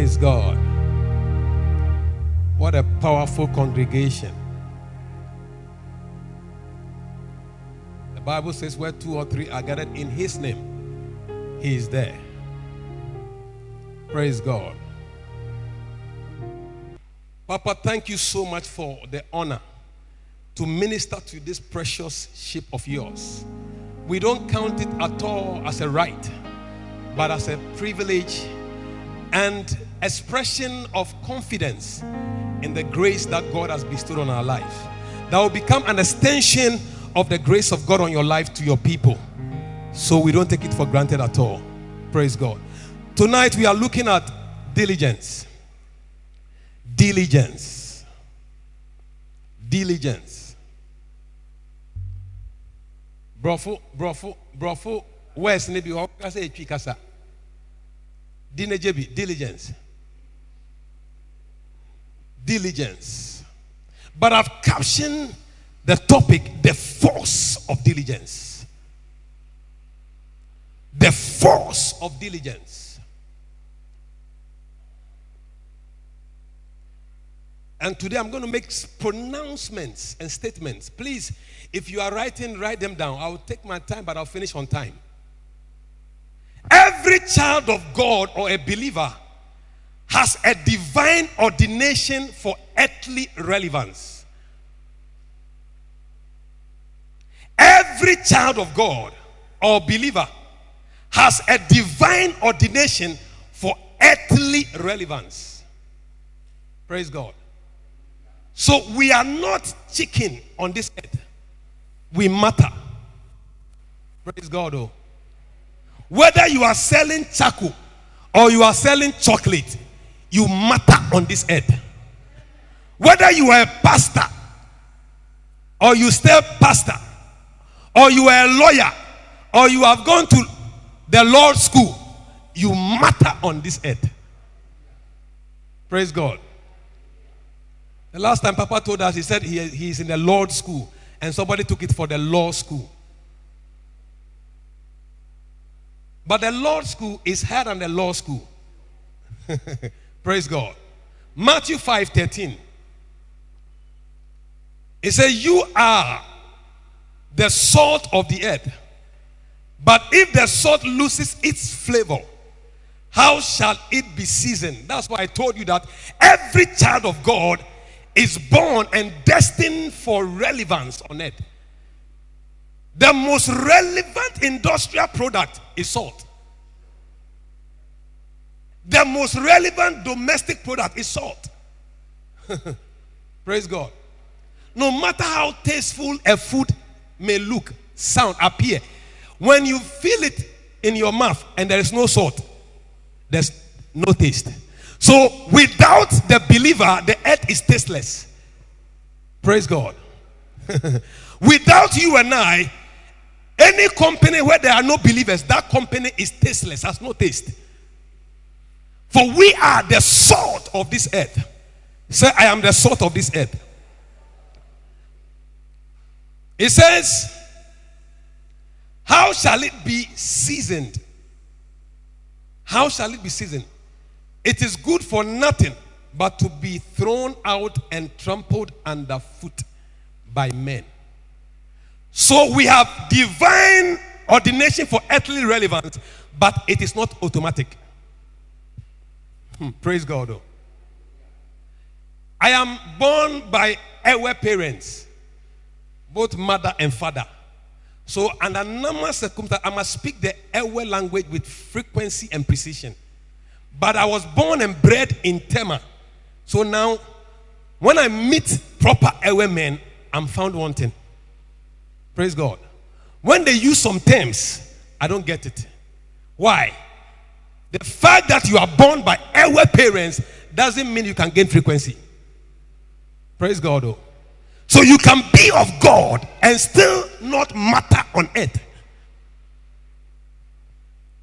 Praise God. What a powerful congregation. The Bible says, where two or three are gathered in His name, He is there. Praise God. Papa, thank you so much for the honor to minister to this precious sheep of yours. We don't count it at all as a right, but as a privilege and expression of confidence in the grace that God has bestowed on our life. That will become an extension of the grace of God on your life to your people. So we don't take it for granted at all. Praise God. Tonight we are looking at diligence. Diligence. Diligence. Brofo, brofo, brofo, where's Nibi? Diligence. Diligence. But I've captioned the topic the force of diligence. The force of diligence. And today I'm going to make pronouncements and statements. Please, if you are writing, write them down. I'll take my time, but I'll finish on time. Every child of God or a believer has a divine ordination for earthly relevance. Every child of God or believer has a divine ordination for earthly relevance. Praise God. So we are not chicken on this earth. We matter. Praise God. Oh. Whether you are selling charcoal or you are selling chocolate, you matter on this earth. Whether you are a pastor or you still pastor or you are a lawyer or you have gone to the Lord school, you matter on this earth. Praise God. The last time Papa told us, he said he, he is in the Lord school and somebody took it for the law school. But the Lord school is higher than the law school. Praise God. Matthew 5 13. It says, You are the salt of the earth. But if the salt loses its flavor, how shall it be seasoned? That's why I told you that every child of God is born and destined for relevance on earth. The most relevant industrial product is salt. The most relevant domestic product is salt. Praise God. No matter how tasteful a food may look, sound, appear, when you feel it in your mouth and there is no salt, there's no taste. So without the believer, the earth is tasteless. Praise God. without you and I, any company where there are no believers, that company is tasteless, has no taste. For we are the salt of this earth. Say, I am the salt of this earth. It says, How shall it be seasoned? How shall it be seasoned? It is good for nothing but to be thrown out and trampled underfoot by men. So we have divine ordination for earthly relevance, but it is not automatic. Hmm, praise God. Though. I am born by our parents, both mother and father. So, under normal circumstances, I must speak the Ewe language with frequency and precision. But I was born and bred in Tema. So now, when I meet proper Ewe men, I'm found wanting. Praise God. When they use some terms, I don't get it. Why? The fact that you are born by Ewe parents doesn't mean you can gain frequency. Praise God. Oh. So you can be of God and still not matter on earth.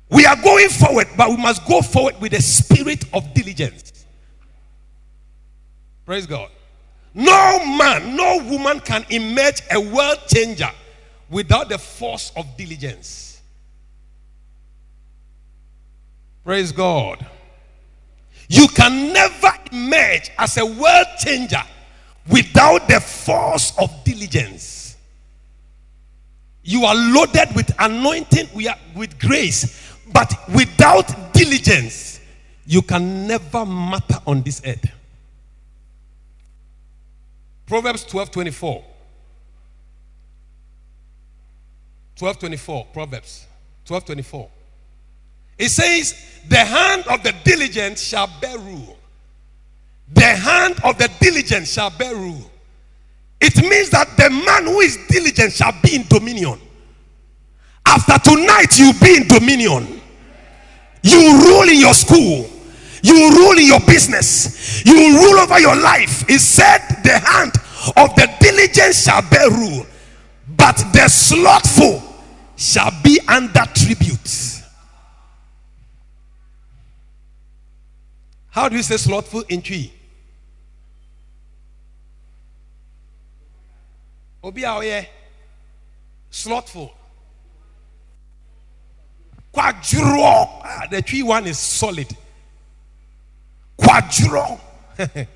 We are going forward, but we must go forward with a spirit of diligence. Praise God. No man, no woman can emerge a world changer without the force of diligence. Praise God. You can never emerge as a world changer without the force of diligence. You are loaded with anointing, with grace, but without diligence, you can never matter on this earth. Proverbs 12 24. 12 24. Proverbs 12 24. It says, The hand of the diligent shall bear rule. The hand of the diligent shall bear rule. It means that the man who is diligent shall be in dominion. After tonight, you'll be in dominion. You rule in your school. You rule in your business. You rule over your life. He said, The hand of the diligent shall bear rule, but the slothful shall be under tribute. How do you say slothful in Twi? Obi a slothful. Quadro. Ah, the Twi one is solid. Quadro.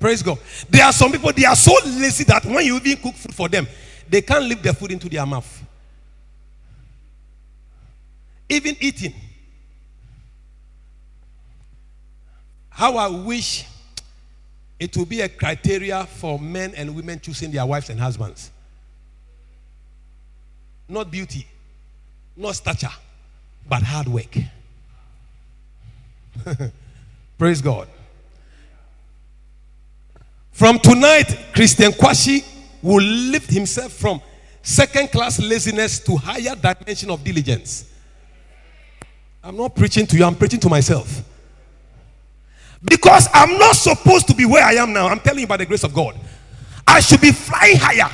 Praise God. There are some people, they are so lazy that when you even cook food for them, they can't leave their food into their mouth. Even eating. How I wish it will be a criteria for men and women choosing their wives and husbands. Not beauty, not stature, but hard work. Praise God. From tonight, Christian Kwashi will lift himself from second class laziness to higher dimension of diligence. I'm not preaching to you, I'm preaching to myself. Because I'm not supposed to be where I am now. I'm telling you by the grace of God. I should be flying higher.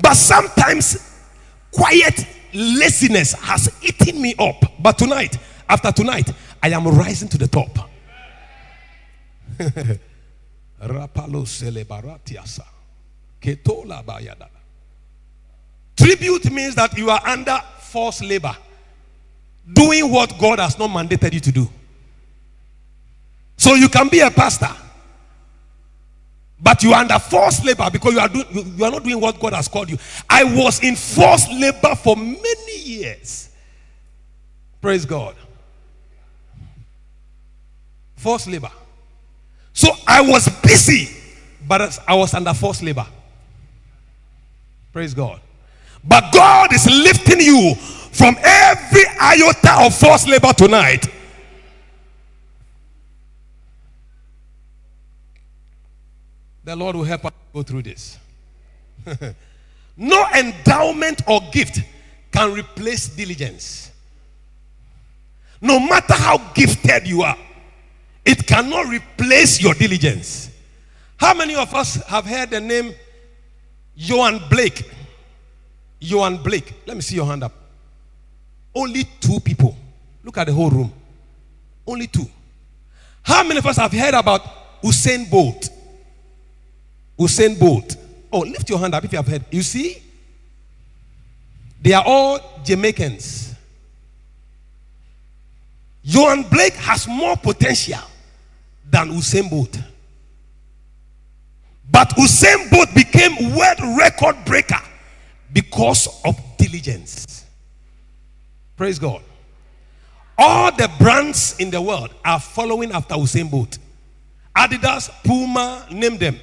But sometimes quiet laziness has eaten me up. But tonight, after tonight, I am rising to the top. Tribute means that you are under forced labor, doing what God has not mandated you to do. So you can be a pastor, but you are under forced labor because you are, do, you, are not doing what God has called you. I was in forced labor for many years. Praise God. Forced labor. So I was busy, but I was under forced labor. Praise God. But God is lifting you from every iota of forced labor tonight The Lord will help us go through this. no endowment or gift can replace diligence. No matter how gifted you are, it cannot replace your diligence. How many of us have heard the name Yohan Blake? Yohan Blake. Let me see your hand up. Only two people. Look at the whole room. Only two. How many of us have heard about Usain Bolt? Usain Bolt. Oh, lift your hand up if you have heard. You see, they are all Jamaicans. Yohan Blake has more potential than Usain Bolt. But Usain Bolt became world record breaker because of diligence. Praise God. All the brands in the world are following after Usain Bolt. Adidas, Puma, name them.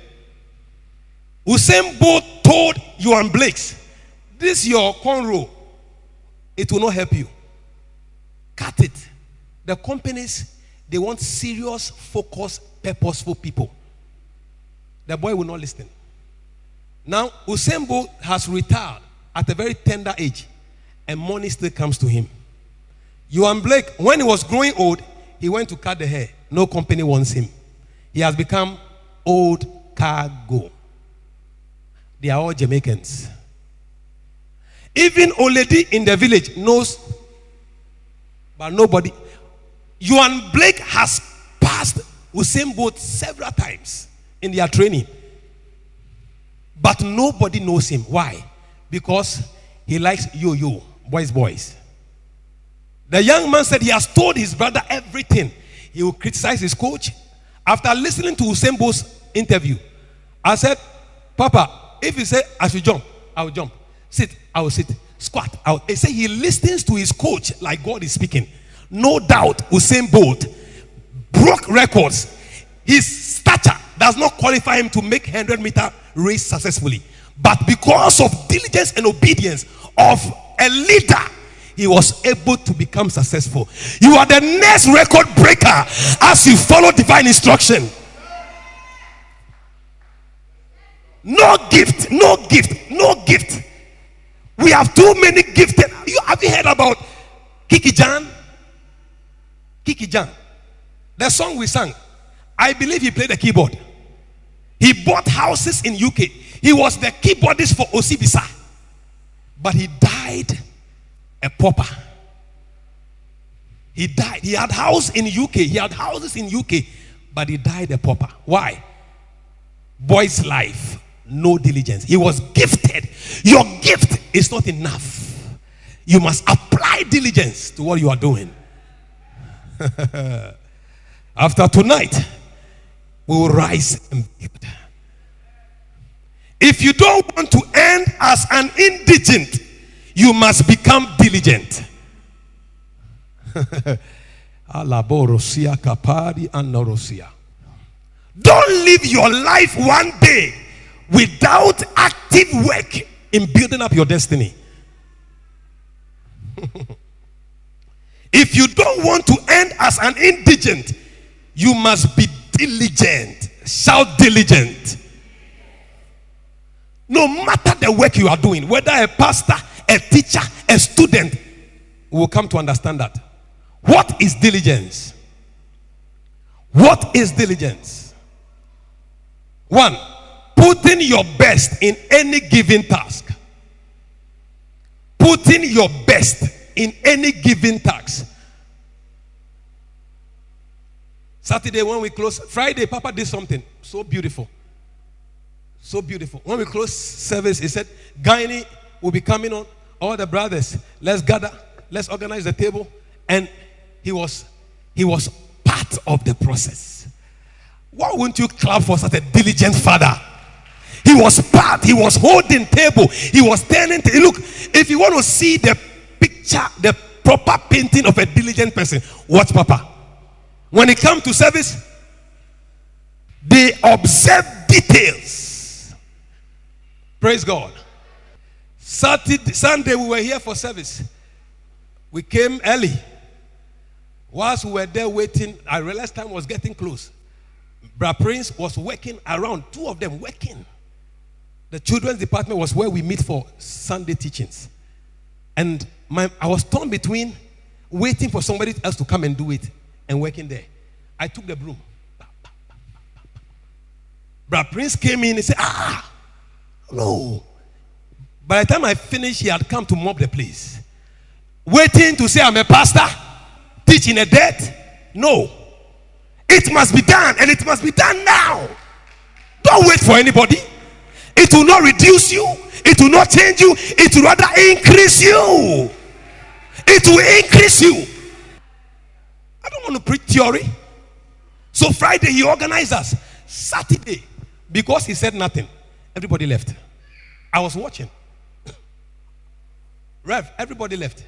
Usain Bolt told Yohan Blakes, This your cornrow, it will not help you. Cut it. The companies, they want serious, focused, purposeful people. The boy will not listen. Now, Usain Bolt has retired at a very tender age, and money still comes to him. Yohan Blake, when he was growing old, he went to cut the hair. No company wants him. He has become old cargo. They are all Jamaicans. Even Oledi in the village knows, but nobody. Yohan Blake has passed Usain Bolt several times in their training, but nobody knows him. Why? Because he likes yo-yo, boys, boys. The young man said he has told his brother everything. He will criticize his coach, After listening to Usain Bolt's interview, I said, Papa, if you say I should jump, I will jump. Sit, I will sit. Squat. I will. He said he listens to his coach like God is speaking. No doubt, Usain Bolt broke records. His stature does not qualify him to make 100 meter race successfully. But because of diligence and obedience of a leader, he was able to become successful. You are the next record breaker as you follow divine instruction. No gift, no gift, no gift. We have too many gifted. You have you heard about Kiki Gyan? Kiki Gyan. The song we sang. I believe he played the keyboard. He bought houses in UK. He was the keyboardist for Osibisa. But he died a pauper. He died. He had house in UK. He had houses in UK, but he died a pauper. Why? Boy's life, no diligence. He was gifted. Your gift is not enough. You must apply diligence to what you are doing. After tonight, we will rise and build. If you don't want to end as an indigent, you must become diligent. Don't live your life one day without active work in building up your destiny. if you don't want to end as an indigent, you must be diligent. Shout diligent. No matter the work you are doing, whether a pastor, a teacher, a student, will come to understand that. What is diligence? What is diligence? One, putting your best in any given task. Putting your best in any given task. Saturday, when we close, Friday, Papa did something so beautiful. So beautiful. When we close service, he said, Guiney will be coming on. All the brothers, let's gather, let's organize the table. And he was he was part of the process. Why wouldn't you clap for such a diligent father? He was part, he was holding table, he was turning. T- look, if you want to see the picture, the proper painting of a diligent person, watch Papa. When it comes to service, they observe details. Praise God. Saturday, Sunday, we were here for service. We came early. Whilst we were there waiting, I realized time was getting close. Bra Prince was working around, two of them working. The children's department was where we meet for Sunday teachings. And my, I was torn between waiting for somebody else to come and do it and working there. I took the broom. Brad Prince came in and said, Ah, no. By the time I finished, he had come to mop the place. Waiting to say I'm a pastor, teaching a debt. No. It must be done, and it must be done now. Don't wait for anybody. It will not reduce you, it will not change you, it will rather increase you. It will increase you. I don't want to preach theory. So Friday he organized us. Saturday, because he said nothing, everybody left. I was watching. Rev, everybody left.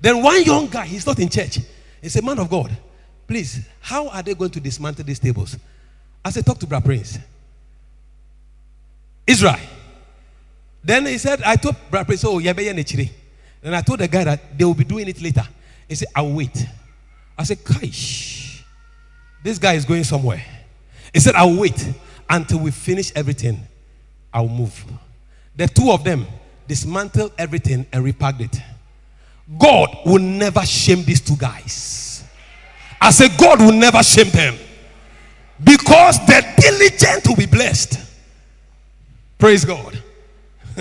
Then one young guy, he's not in church. He's a Man of God, please, how are they going to dismantle these tables? I said, Talk to Brad Prince. Israel. Then he said, I told Brad Prince, Oh, Nechiri. Then I told the guy that they will be doing it later. He said, I'll wait. I said, Kaish, this guy is going somewhere. He said, I'll wait until we finish everything. I'll move. The two of them dismantled everything and repacked it. God will never shame these two guys. I said, God will never shame them because the diligent will be blessed. Praise God.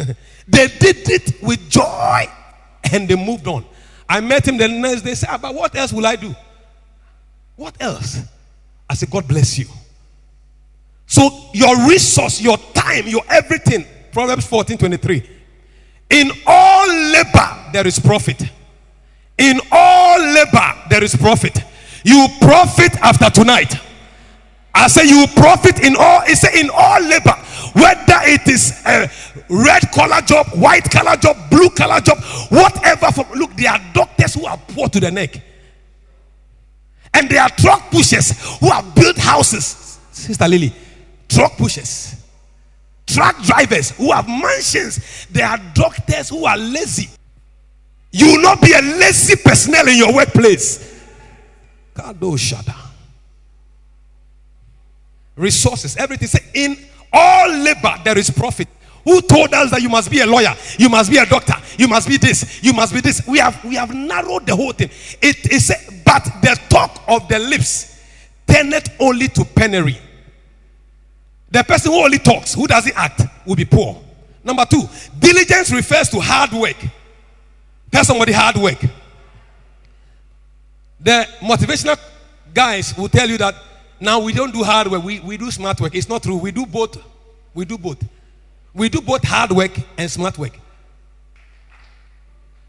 they did it with joy and they moved on. I met him the next day. Said, but what else will I do? What else? I said, God bless you. So your resource, your time, your everything. Proverbs 14 23. In all labor, there is profit. In all labor, there is profit. You profit after tonight. I say you profit in all. He say in all labor, whether it is a red collar job, white collar job, blue collar job, whatever. From, look, there are doctors who are poor to the neck, and there are truck pushers who have built houses. Sister Lily, truck pushers, truck drivers who have mansions. There are doctors who are lazy. You will not be a lazy personnel in your workplace. God, oh, no shudder resources, everything. Say, in all labor there is profit. Who told us that you must be a lawyer, you must be a doctor, you must be this, you must be this? We have we have narrowed the whole thing. It is, but the talk of the lips tendeth only to penury. The person who only talks, who doesn't act, will be poor. Number two, diligence refers to hard work. Tell somebody hard work. The motivational guys will tell you that now we don't do hard work, we, we do smart work. It's not true. We do both. We do both. We do both hard work and smart work.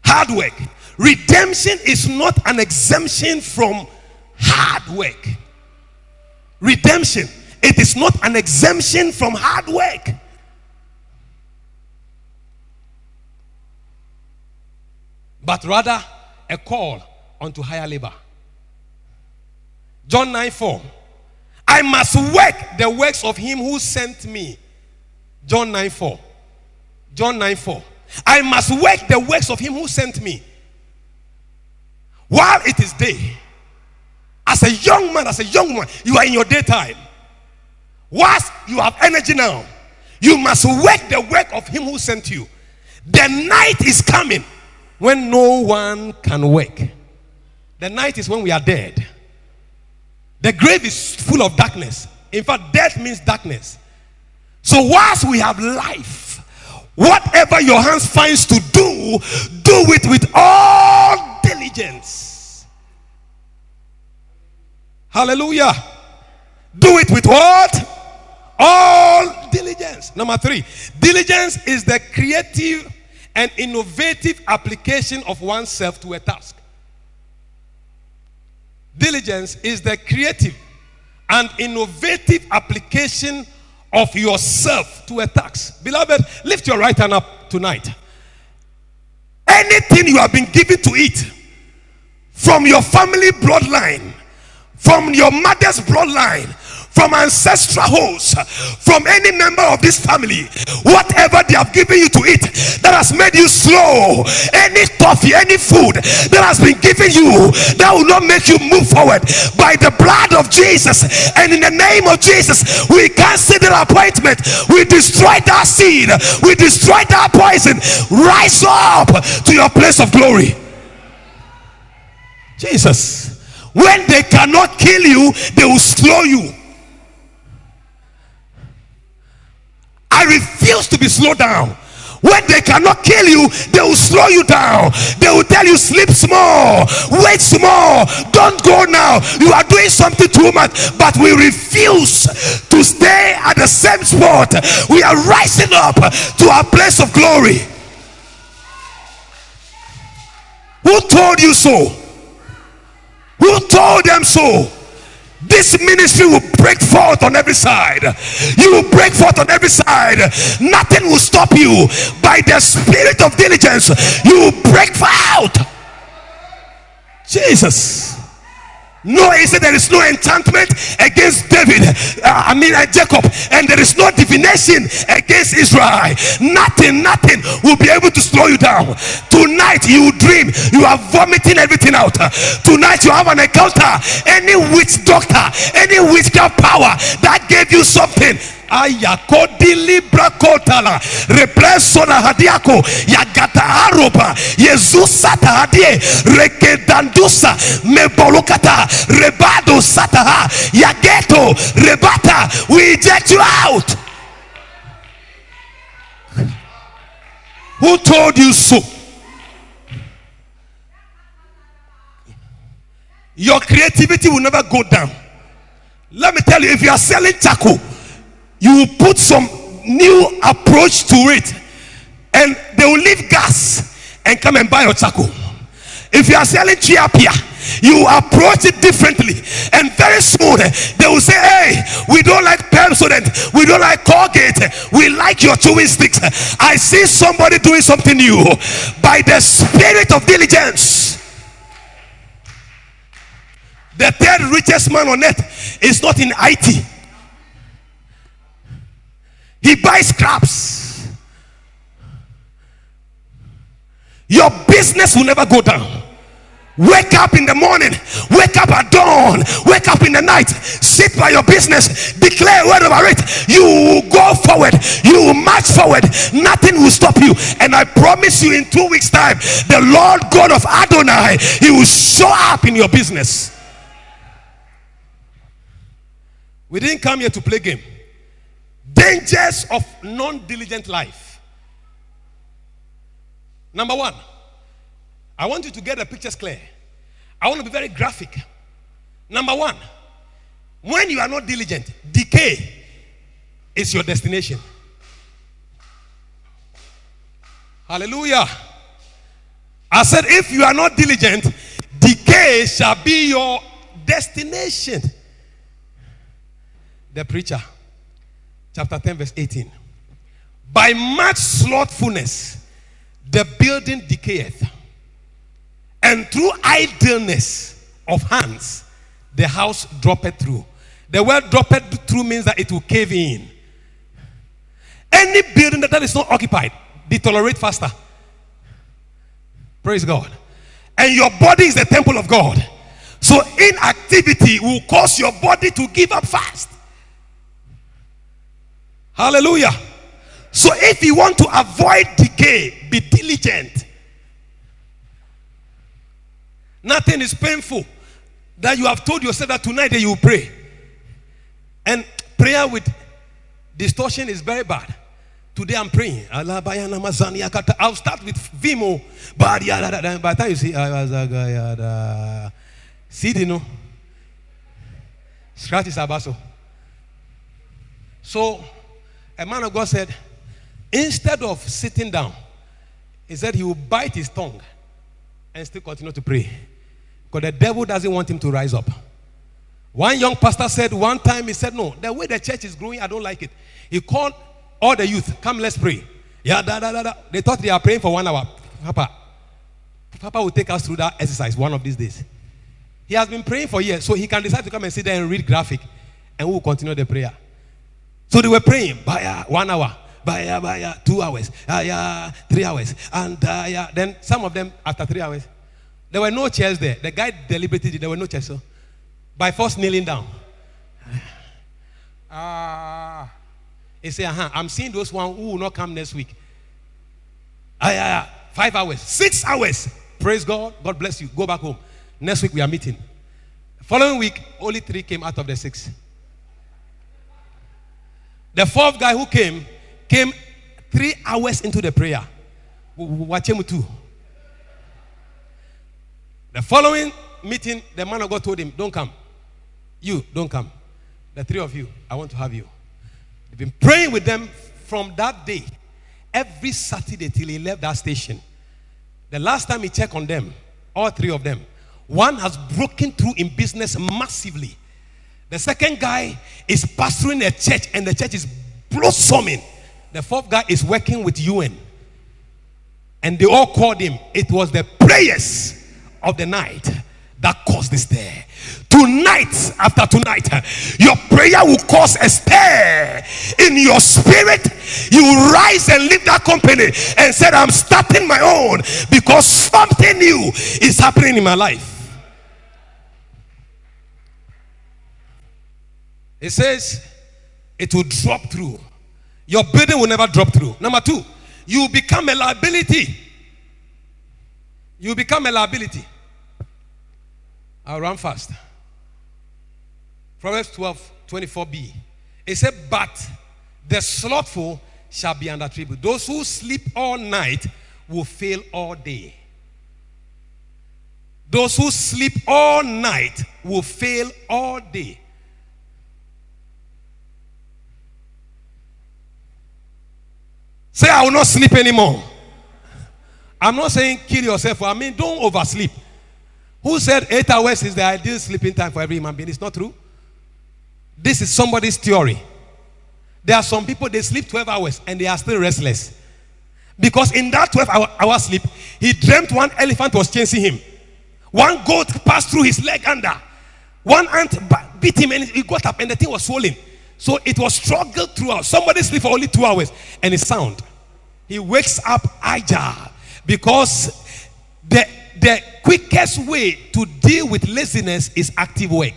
Hard work. Redemption is not an exemption from hard work. Redemption, it is not an exemption from hard work. But rather a call unto higher labor. John 9 4. I must work the works of him who sent me. John 9 4. John 9 4. I must work the works of him who sent me. While it is day, as a young man, as a young woman, you are in your daytime. Whilst you have energy now, you must work the work of him who sent you. The night is coming when no one can work. The night is when we are dead. The grave is full of darkness. In fact, death means darkness. So, whilst we have life, whatever your hands finds to do, do it with all diligence. Hallelujah. Do it with what? All diligence. Number three, diligence is the creative and innovative application of oneself to a task. Diligence is the creative and innovative application of yourself to a task. Beloved, lift your right hand up tonight. Anything you have been given to eat from your family bloodline, from your mother's bloodline, from ancestral hosts, from any member of this family, whatever they have given you to eat that has made you slow, any coffee, any food that has been given you that will not make you move forward by the blood of Jesus and in the name of Jesus, we cancel the appointment, we destroy that seed, we destroy that poison. Rise up to your place of glory. Jesus, when they cannot kill you, they will slow you. I refuse to be slowed down. When they cannot kill you, they will slow you down. They will tell you, sleep small, wait small, don't go now. You are doing something too much. But we refuse to stay at the same spot. We are rising up to our place of glory. Who told you so? Who told them so? This ministry will break forth on every side. You will break forth on every side. Nothing will stop you. By the spirit of diligence, you will break out. Jesus. No, he said there is no enchantment against David. Uh, I mean uh, Jacob, and there is no divination against Israel. Nothing, nothing will be able to slow you down. Tonight you dream, you are vomiting everything out. Tonight you have an encounter. Any witch doctor, any witchcraft power that gave you something ayakodili brakotala represo na hadiako. Yagata aroba yezusa tahadie rekedandusa mebolukata rebado sataha yageto. Rebata. We eject you out. Who told you so? Your creativity will never go down. Let me tell you if you are selling charcoal you will put some new approach to it and they will leave gas and come and buy your charcoal if you are selling chiapia You approach it differently. And very soon they will say, Hey, we don't like Pepsodent. We don't like Colgate. We like your chewing sticks. I see somebody doing something new by the spirit of diligence. The third richest man on earth is not in IT. He buys scraps. Your business will never go down. Wake up in the morning, wake up at dawn, wake up in the night, sit by your business, declare word over it. You will go forward, you will march forward, nothing will stop you. And I promise you, in two weeks' time, the Lord God of Adonai, He will show up in your business. We didn't come here to play game. Dangers of non-diligent life. Number one, I want you to get the pictures clear. I want to be very graphic. Number one, when you are not diligent, decay is your destination. Hallelujah. I said, if you are not diligent, decay shall be your destination. The preacher, chapter 10, verse 18. By much slothfulness, the building decayeth, and through idleness of hands, the house droppeth through. The word droppeth through means that it will cave in. Any building that, is not occupied, deteriorate faster. Praise God. And your body is the temple of God. So inactivity will cause your body to give up fast. Hallelujah. So if you want to avoid decay, be diligent. Nothing is painful that you have told yourself that tonight that you will pray. And prayer with distortion is very bad. Today I'm praying. I'll start with Vimo. By the time you see, uh, see, you know, scratch his abaso. So, a man of God said, instead of sitting down, he said he will bite his tongue and still continue to pray. Because the devil doesn't want him to rise up. One young pastor said one time, he said, No, the way the church is growing, I don't like it. He called all the youth, Come, let's pray. Yeah, da, da, da, da. They thought they are praying for one hour. Papa, Papa will take us through that exercise one of these days. He has been praying for years, so he can decide to come and sit there and read graphic, and we will continue the prayer. So they were praying by one hour, by, by two hours, uh, three hours, and yeah, then some of them after three hours, there were no chairs there. The guy deliberated, there were no chairs. So by force kneeling down. Ah. He said, uh-huh, I'm seeing those one who will not come next week. Ah, yeah. Five hours, six hours. Praise God. God bless you. Go back home. Next week we are meeting. Following week, only three came out of the six. The fourth guy who came came three hours into the prayer. The following meeting, the man of God told him, Don't come. You, don't come. The three of you, I want to have you. He's been praying with them from that day, every Saturday till he left that station. The last time he checked on them, all three of them, one has broken through in business massively. The second guy is pastoring a church and the church is blossoming. The fourth guy is working with UN. And they all called him. It was the prayers of the night that caused this stir. Tonight, after tonight, your prayer will cause a stir in your spirit. You rise and leave that company and said, I'm starting my own because something new is happening in my life. It says it will drop through. Your building will never drop through. Number two, you become a liability. You become a liability. I'll run fast. Proverbs 12, 24b. It said, But the slothful shall be under tribute. Those who sleep all night will fail all day. Those who sleep all night will fail all day. Say, I will not sleep anymore. I'm not saying kill yourself. I mean, don't oversleep. Who said eight hours is the ideal sleeping time for every human being? It's not true. This is somebody's theory. There are some people, they sleep 12 hours and they are still restless. Because in that 12 hour, hour sleep, he dreamt one elephant was chasing him. One goat passed through his leg under. One ant beat him and he got up and the thing was swollen. So it was struggled throughout. Somebody sleep for only two hours and it's sound. He wakes up agile because the, the quickest way to deal with laziness is active work.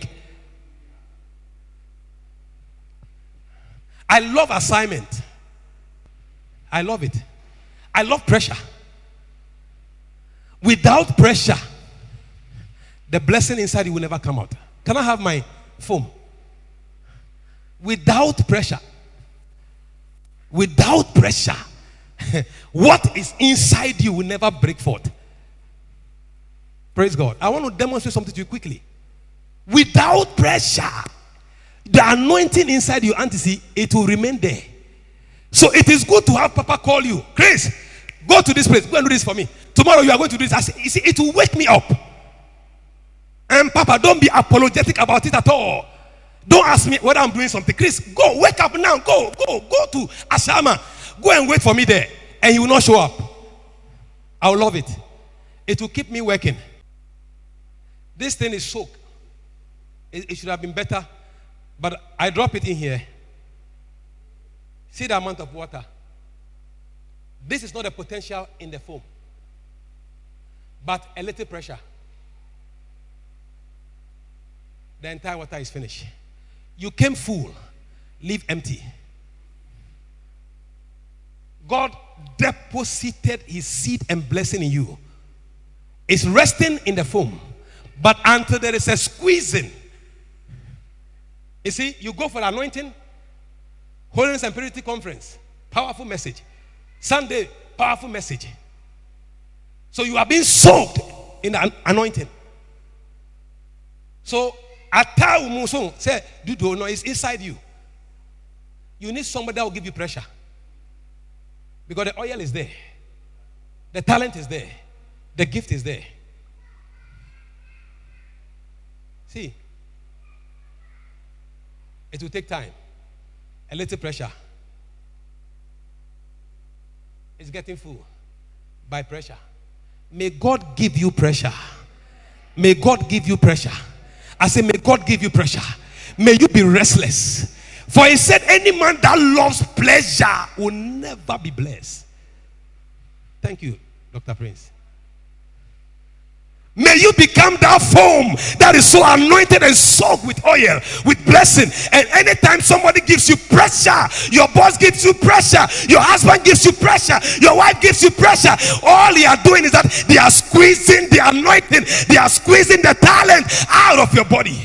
I love assignment. I love it. I love pressure. Without pressure, the blessing inside you will never come out. Can I have my phone? Without pressure, without pressure, what is inside you will never break forth. Praise God. I want to demonstrate something to you quickly. Without pressure, the anointing inside you, auntie, see, it will remain there. So it is good to have Papa call you. Chris, go to this place. Go and do this for me. Tomorrow you are going to do this. I say, you see, it will wake me up. And Papa, don't be apologetic about it at all. Don't ask me whether I'm doing something. Chris, go, wake up now. Go, go, go to Ashama. Go and wait for me there. And he will not show up. I will love it. It will keep me working. This thing is soaked. It, it should have been better but I drop it in here. See the amount of water. This is not the potential in the foam, but a little pressure. The entire water is finished. You came full, leave empty. God deposited his seed and blessing in you. It's resting in the foam. But until there is a squeezing, you see, you go for anointing, holiness and purity conference, powerful message. Sunday, powerful message. So you are being soaked in the anointing. So ata umuso say do do no it's inside you. You need somebody that will give you pressure. Because the oil is there. The talent is there. The gift is there. See, it will take time, a little pressure. It's getting full by pressure. May God give you pressure. May God give you pressure. I say, may God give you pressure. May you be restless. For he said, any man that loves pleasure will never be blessed. Thank you, Dr. Prince. May you become that foam that is so anointed and soaked with oil, with blessing. And anytime somebody gives you pressure, your boss gives you pressure, your husband gives you pressure, your wife gives you pressure, all they are doing is that they are squeezing the anointing, they are squeezing the talent out of your body.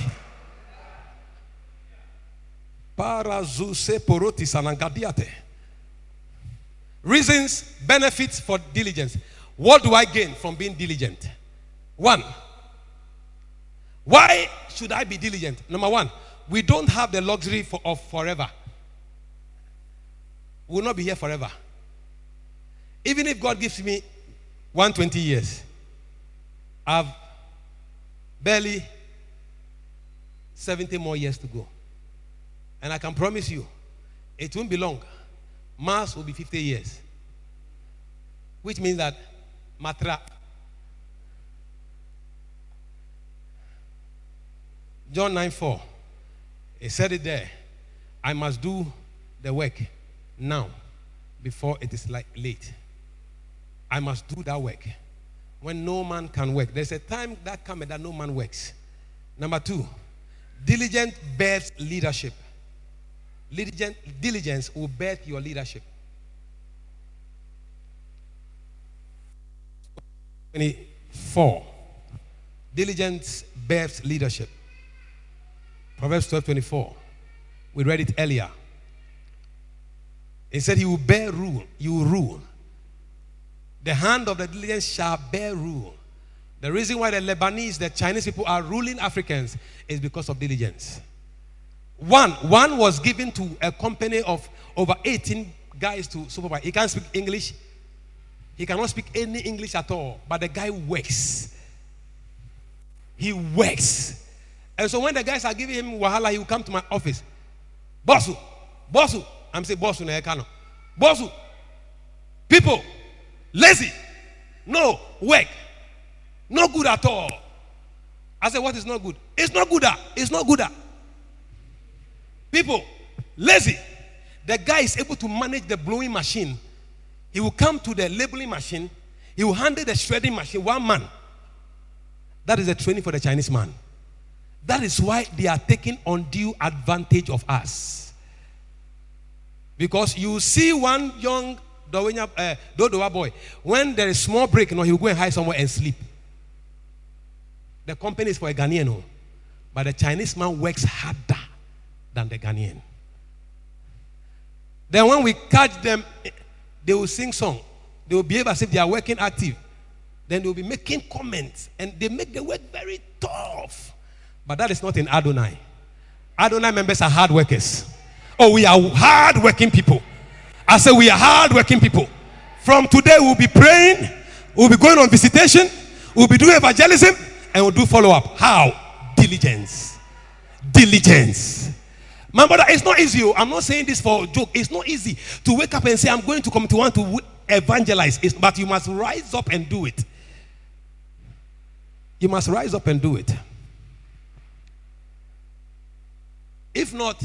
Reasons, benefits for diligence. What do I gain from being diligent? One, why should I be diligent? Number one, we don't have the luxury for, of forever. We will not be here forever. Even if God gives me 120 years, I've barely 70 more years to go. And I can promise you, it won't be long. Mars will be 50 years. Which means that Matra John 9 4. He said it there. I must do the work now before it is like late. I must do that work when no man can work. There's a time that comes that no man works. Number two, diligent births leadership. Diligence will birth your leadership. 24. Diligence births leadership. Proverbs 12 24. We read it earlier. He said, He will bear rule. You will rule. The hand of the diligent shall bear rule. The reason why the Lebanese, the Chinese people are ruling Africans is because of diligence. One, one was given to a company of over 18 guys to supervise. He can't speak English. He cannot speak any English at all. But the guy works. He works. And so when the guys are giving him wahala, he will come to my office. Bossu, Bossu. I'm saying Bossu na Bossu. People, lazy. No, work. No good at all. I said, what is not good? It's not good. at. It's not good. at. People, lazy. The guy is able to manage the blowing machine. He will come to the labeling machine. He will handle the shredding machine. One man. That is the training for the Chinese man. That is why they are taking undue advantage of us. Because you see one young Dowenya, uh, Dodowa boy, when there is small break, you know, he will go and hide somewhere and sleep. The company is for a Ghanaian, no? but the Chinese man works harder than the Ghanaian. Then when we catch them, they will sing song. They will behave as if they are working active. Then they will be making comments, and they make the work very tough. But that is not in Adonai. Adonai members are hard workers. Oh, we are hard working people. I say we are hard working people. From today, we'll be praying, we'll be going on visitation, we'll be doing evangelism, and we'll do follow up. How? Diligence. Diligence. My brother, it's not easy. Oh. I'm not saying this for joke. It's not easy to wake up and say, I'm going to come to one to evangelize. It's, but you must rise up and do it. You must rise up and do it. If not,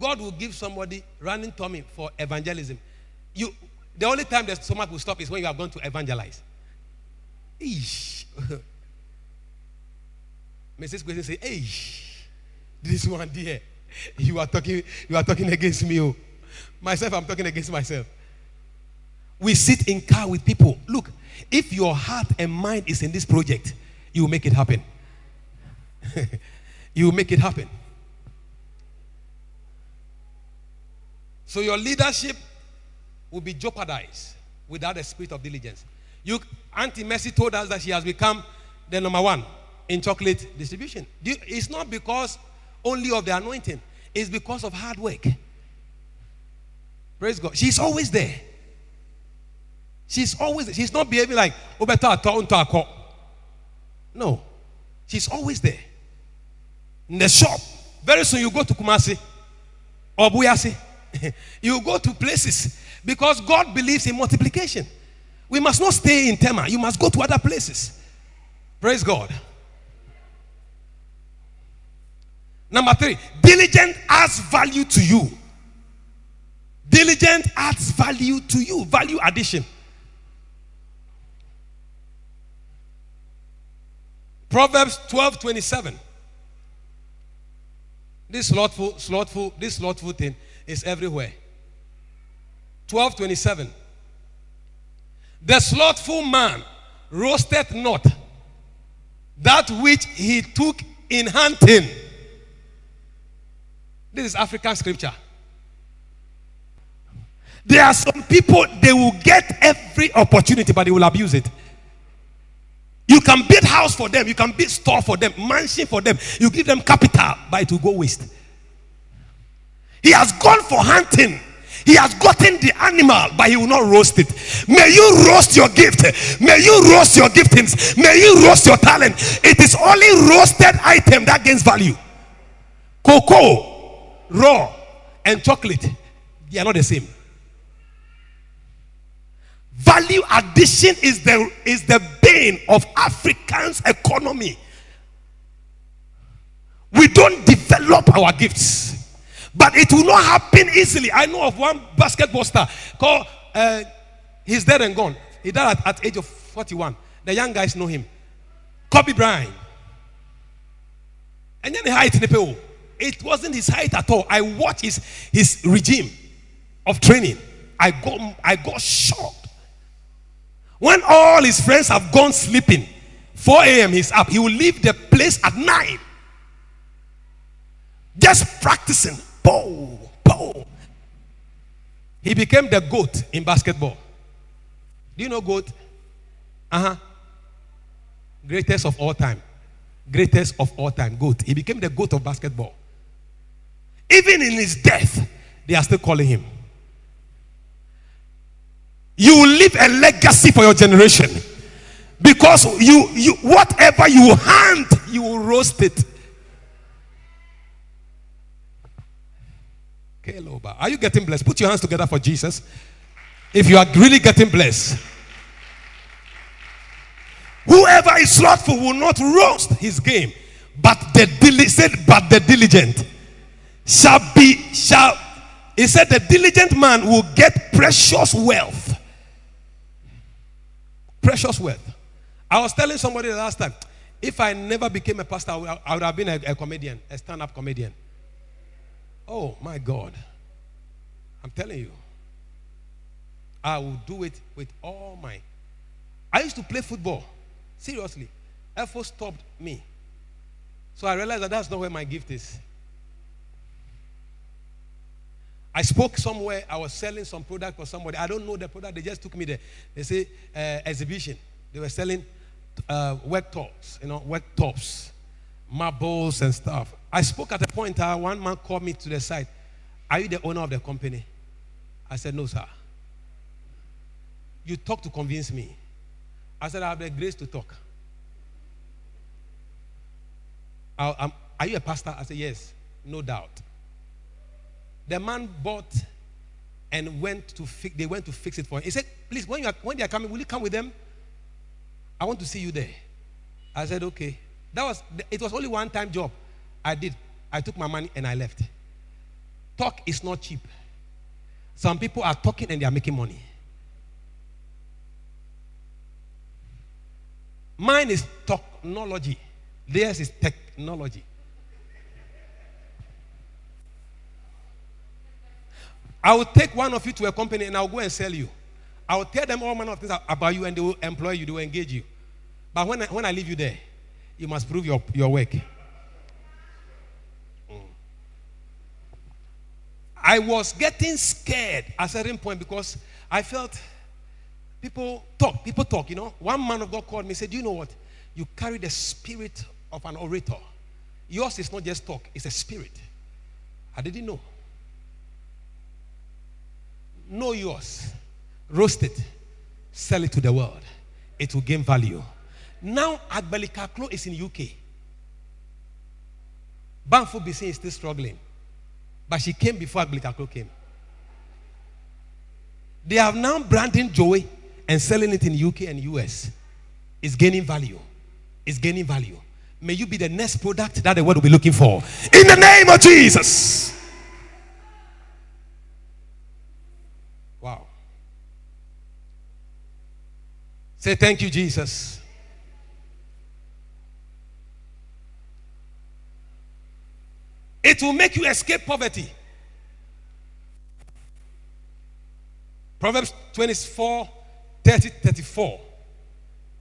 God will give somebody running tummy for evangelism. You, the only time the someone will stop is when you are going to evangelize. Eesh. Mrs. Question say, Hey, this one dear, you are talking, you are talking against me. Oh. Myself, I'm talking against myself. We sit in car with people. Look, if your heart and mind is in this project, you will make it happen. you will make it happen. So your leadership will be jeopardized without a spirit of diligence. You, Auntie Mercy told us that she has become the number one in chocolate distribution. It's not because only of the anointing, it's because of hard work. Praise God. She's always there. She's always there. She's not behaving like oh, No. She's always there. In the shop. Very soon you go to Kumasi or Buyasi. you go to places because God believes in multiplication. We must not stay in Tema. You must go to other places. Praise God. Number three, diligent adds value to you. Diligent adds value to you. Value addition. Proverbs 12 27. This slothful, slothful, this slothful thing is everywhere. 1227. The slothful man roasted not that which he took in hunting. This is African scripture. There are some people, they will get every opportunity, but they will abuse it. You can build house for them, you can build store for them, mansion for them. You give them capital, but it will go waste. He has gone for hunting. He has gotten the animal, but he will not roast it. May you roast your gift. May you roast your giftings. May you roast your talent. It is only roasted item that gains value. Cocoa, raw, and chocolate, they are not the same. Value addition is the is the bane of Africans' economy. We don't develop our gifts. But it will not happen easily. I know of one basketball star called, uh, he's dead and gone. He died at, age of 41. The young guys know him. Kobe Bryant. And then the height. It wasn't his height at all. I watched his, his regime of training. I got, I got shocked. When all his friends have gone sleeping, 4 a.m. he's up. He will leave the place at 9. Just practicing. Boom, boom. He became the GOAT in basketball. Do you know GOAT? Uh huh. Greatest of all time. Greatest of all time. GOAT. He became the GOAT of basketball. Even in his death, they are still calling him. You leave a legacy for your generation. Because Because you, you whatever you hand, you will roast it. Are you getting blessed? Put your hands together for Jesus. If you are really getting blessed. Whoever is slothful will not roast his game, but the diligent, but the diligent shall be shall he said the diligent man will get precious wealth. Precious wealth. I was telling somebody the last time, if I never became a pastor, I would have been a, a comedian, a stand-up comedian. Oh my God. I'm telling you. I will do it with all my. I used to play football. Seriously. Effort stopped me. So I realized that that's not where my gift is. I spoke somewhere, I was selling some product for somebody. I don't know the product, they just took me there. They say uh, exhibition. They were selling uh, work tops, you know, work tops, marbles and stuff. I spoke at a point, uh, one man called me to the side. Are you the owner of the company? I said, No, sir. You talk to convince me. I said, I have the grace to talk. are you a pastor? I said, Yes, no doubt. The man bought and went to fix, they went to fix it for him. He said, Please, when, you are, when they are coming, will you come with them? I want to see you there. I said, Okay. That was, it was only one time job. I did. I took my money and I left. Talk is not cheap. Some people are talking and they are making money. Mine is technology. Theirs is technology. I will take one of you to a company and I'll go and sell you. I will tell them all manner of things about you and they will employ you, they will engage you. But when I, when I leave you there, you must prove your, your work. I was getting scared at a certain point because I felt people talk, people talk, you know. One man of God called me and said, Do you know what? You carry the spirit of an orator. Yours is not just talk, it's a spirit. I didn't know know yours, roast it, sell it to the world. It will gain value. Now, Agbelikaklo is in UK. Banfo Bisin is still struggling. But she came before Agbelikaklo came. They have now branding Joey and selling it in UK and US. It's gaining value. It's gaining value. May you be the next product that the world will be looking for. In the name of Jesus. Wow. Say, Thank you, Jesus. It will make you escape poverty. Proverbs 24 30 34.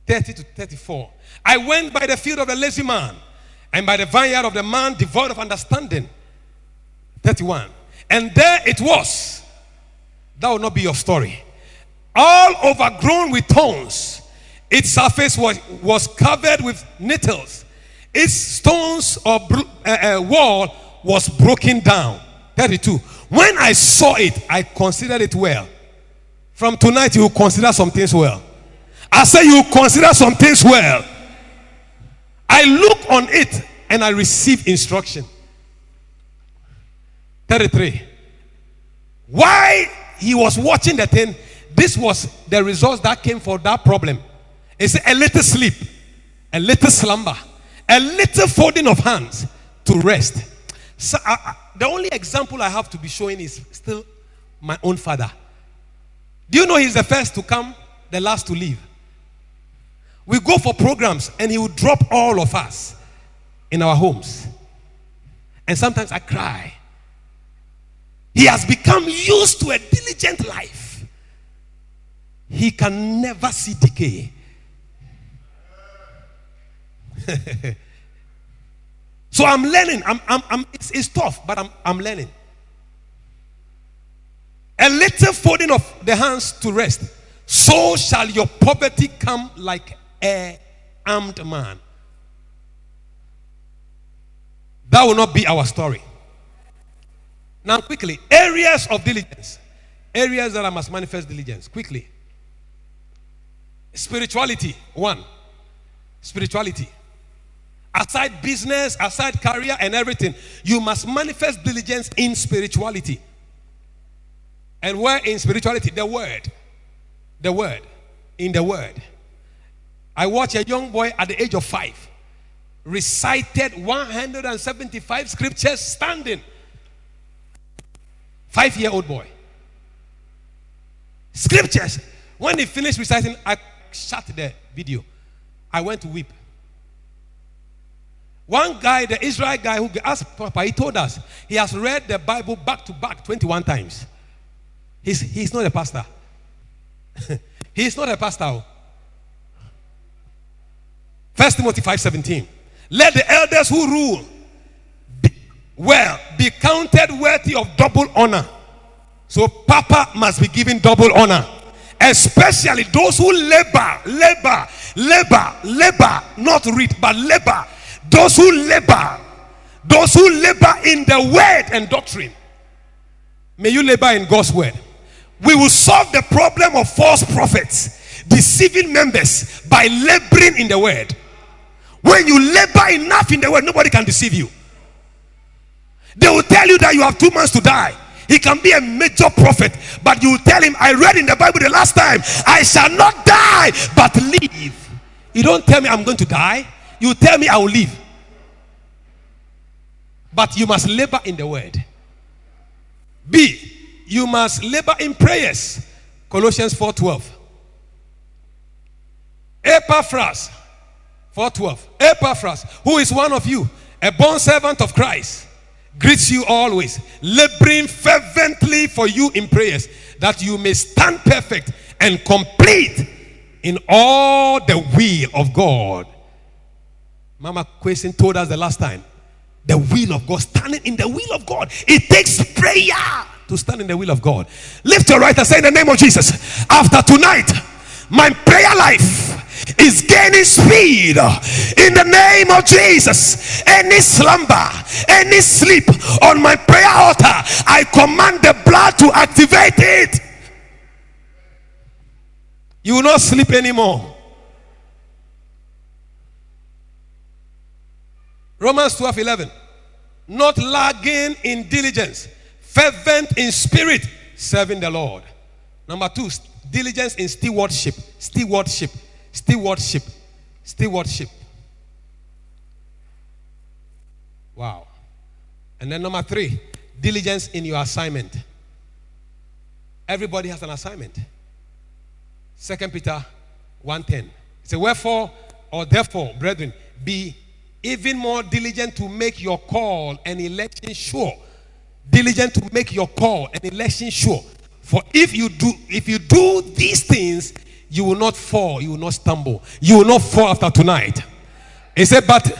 30 to 34. I went by the field of the lazy man and by the vineyard of the man devoid of understanding. 31. And there it was. That will not be your story all overgrown with thorns. Its surface was, was covered with nettles. Its stones or uh, uh, wall was broken down. 32. When I saw it, I considered it well. From tonight, you consider some things well. I say you consider some things well. I look on it and I receive instruction. 33. Why he was watching the thing, this was the results that came for that problem. It's a little sleep, a little slumber, a little folding of hands to rest. So, uh, uh, the only example I have to be showing is still my own father. Do you know he's the first to come, the last to leave? We go for programs and he will drop all of us in our homes. And sometimes I cry. He has become used to a diligent life he can never see decay. so I'm learning. I'm, I'm, I'm, it's, it's tough, but I'm, I'm learning. A little folding of the hands to rest. So shall your poverty come like a armed man. That will not be our story. Now, quickly, areas of diligence. Areas that I must manifest diligence. Quickly. Spirituality, one. Spirituality. Aside business, aside career and everything, you must manifest diligence in spirituality. And where in spirituality? The word. The word. In the word. I watched a young boy at the age of five recited 175 scriptures standing. Five year old boy. Scriptures. When he finished reciting, I shut the video. I went to weep. One guy, the Israel guy who asked Papa, he told us he has read the Bible back to back 21 times. He's, he's not a pastor. he's not a pastor. Oh. First Timothy 5:17. Let the elders who rule be, well be counted worthy of double honor. So Papa must be given double honor. Especially those who labor, labor, labor, labor, not read, but labor. Those who labor, those who labor in the word and doctrine. May you labor in God's word. We will solve the problem of false prophets deceiving members by laboring in the word. When you labor enough in the word, nobody can deceive you. They will tell you that you have two months to die. He can be a major prophet, but you tell him, I read in the Bible the last time, I shall not die but live. You don't tell me I'm going to die, you tell me I will live. But you must labor in the word. B, you must labor in prayers. Colossians 4:12. Epaphras 4:12. Epaphras, who is one of you, a born servant of Christ, greets you always, laboring fervently for you in prayers, that you may stand perfect and complete in all the will of God. Mama Question told us the last time the will of God, standing in the will of God. It takes prayer to stand in the will of God. Lift your right and say in the name of Jesus. After tonight, my prayer life is gaining speed in the name of Jesus. Any slumber, any sleep on my prayer altar, I command the blood to activate it. You will not sleep anymore. Romans 12 11. Not lagging in diligence, fervent in spirit, serving the Lord. Number two, diligence in stewardship. Stewardship. Stewardship. Stewardship. Wow. And then number three, diligence in your assignment. Everybody has an assignment. Second Peter 1:10. Say, wherefore, or therefore, brethren, be even more diligent to make your call and election sure. Diligent to make your call and election sure. For if you do, if you do these things, you will not fall, you will not stumble, you will not fall after tonight. He said, but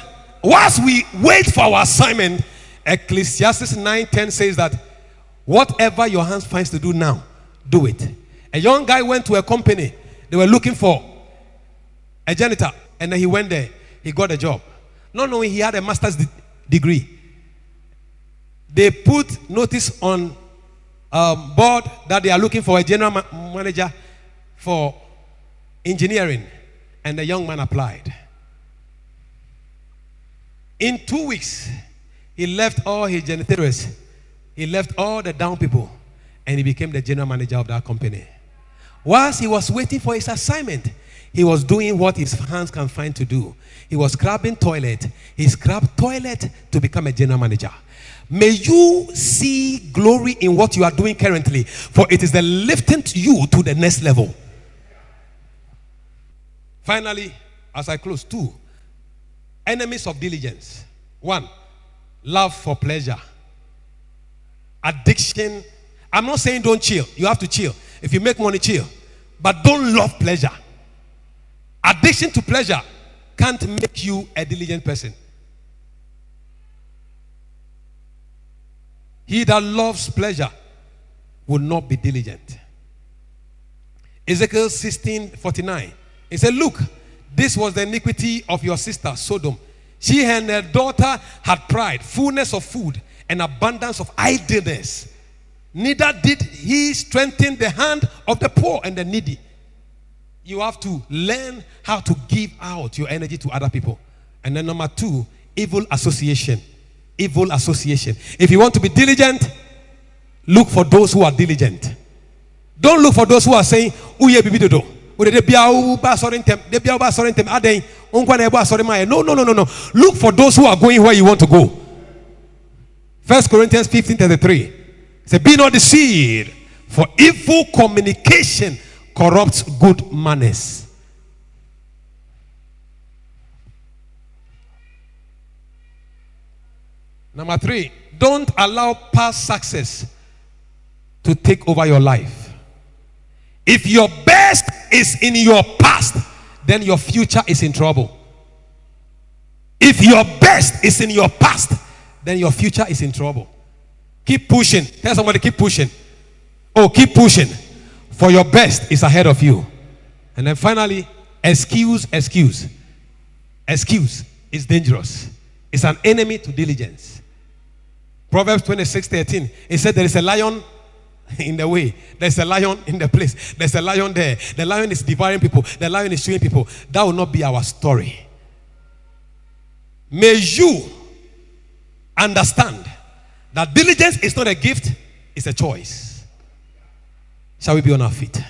whilst we wait for our assignment, Ecclesiastes 9:10 says that whatever your hands finds to do now, do it. A young guy went to a company, they were looking for a janitor, and then he went there, he got a job. Not knowing he had a master's de- degree. They put notice on um, board that they are looking for a general ma- manager for engineering, and the young man applied. In two weeks, he left all his janitors, he left all the down people, and he became the general manager of that company. Whilst he was waiting for his assignment, he was doing what his hands can find to do. He was scrubbing toilet. He scrubbed toilet to become a general manager. May you see glory in what you are doing currently, for it is the lifting you to the next level. Finally, as I close, two enemies of diligence. One, love for pleasure, addiction. I'm not saying don't chill, you have to chill. If you make money, chill, but don't love pleasure. Addiction to pleasure can't make you a diligent person. He that loves pleasure will not be diligent. Ezekiel 16 49. He said, Look, this was the iniquity of your sister Sodom. She and her daughter had pride, fullness of food, and abundance of idleness. Neither did he strengthen the hand of the poor and the needy. You have to learn how to give out your energy to other people. And then number two, evil association. Evil association. If you want to be diligent, look for those who are diligent. Don't look for those who are saying, Uye bibi dodo. No, no, no, no, no. Look for those who are going where you want to go. First Corinthians 15 33. Say, Be not deceived, for evil communication corrupts good manners. Number three, don't allow past success to take over your life. If your best is in your past, then your future is in trouble. If your best is in your past, then your future is in trouble. Keep pushing. Tell somebody, keep pushing. Oh, keep pushing. For your best is ahead of you. And then finally, excuse, excuse. Excuse is dangerous. It's an enemy to diligence. Proverbs 26 13. It said, There is a lion in the way. There's a lion in the place. There's a lion there. The lion is devouring people. The lion is chewing people. That will not be our story. May you understand that diligence is not a gift, it's a choice. Shall we be on our feet?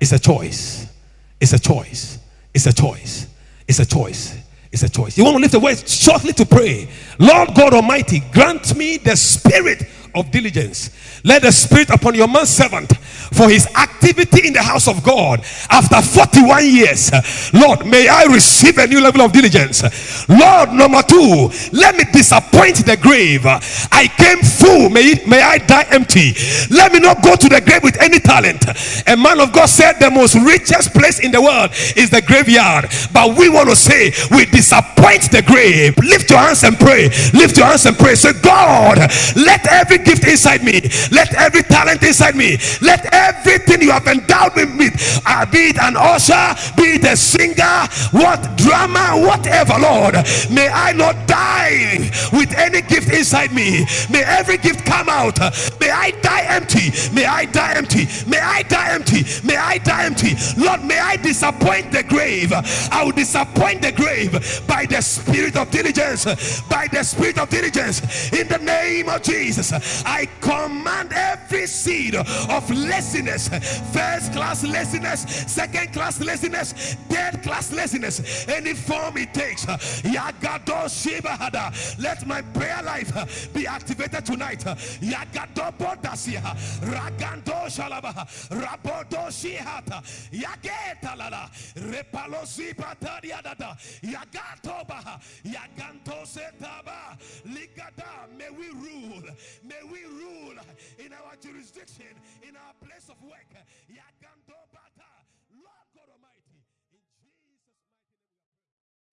It's a choice. It's a choice. It's a choice. It's a choice. It's a choice. You want to lift the voice shortly to pray. Lord God Almighty, grant me the spirit of diligence. Let the spirit upon your man servant for his activity in the house of God after 41 years. Lord, may I receive a new level of diligence. Lord, number two, let me disappoint the grave. I came full, may, it, may I die empty. Let me not go to the grave with any talent. A man of God said the most richest place in the world is the graveyard. But we want to say we disappoint the grave. Lift your hands and pray. Lift your hands and pray. Say, God, let every gift inside me, let every talent inside me, let everything you have endowed me with, uh, be it an usher, be it a singer, what drama, whatever, Lord, may I not die with any gift inside me. May every gift come out. May I die empty. May I die empty. May I die empty. May I die empty. Lord, may I disappoint the grave. I will disappoint the grave by the spirit of diligence. By the spirit of diligence. In the name of Jesus. I command every seed of laziness, first class laziness, second class laziness, third class laziness, any form it takes. Let my prayer life be activated tonight. May we rule. May we rule in our jurisdiction, in our place of work.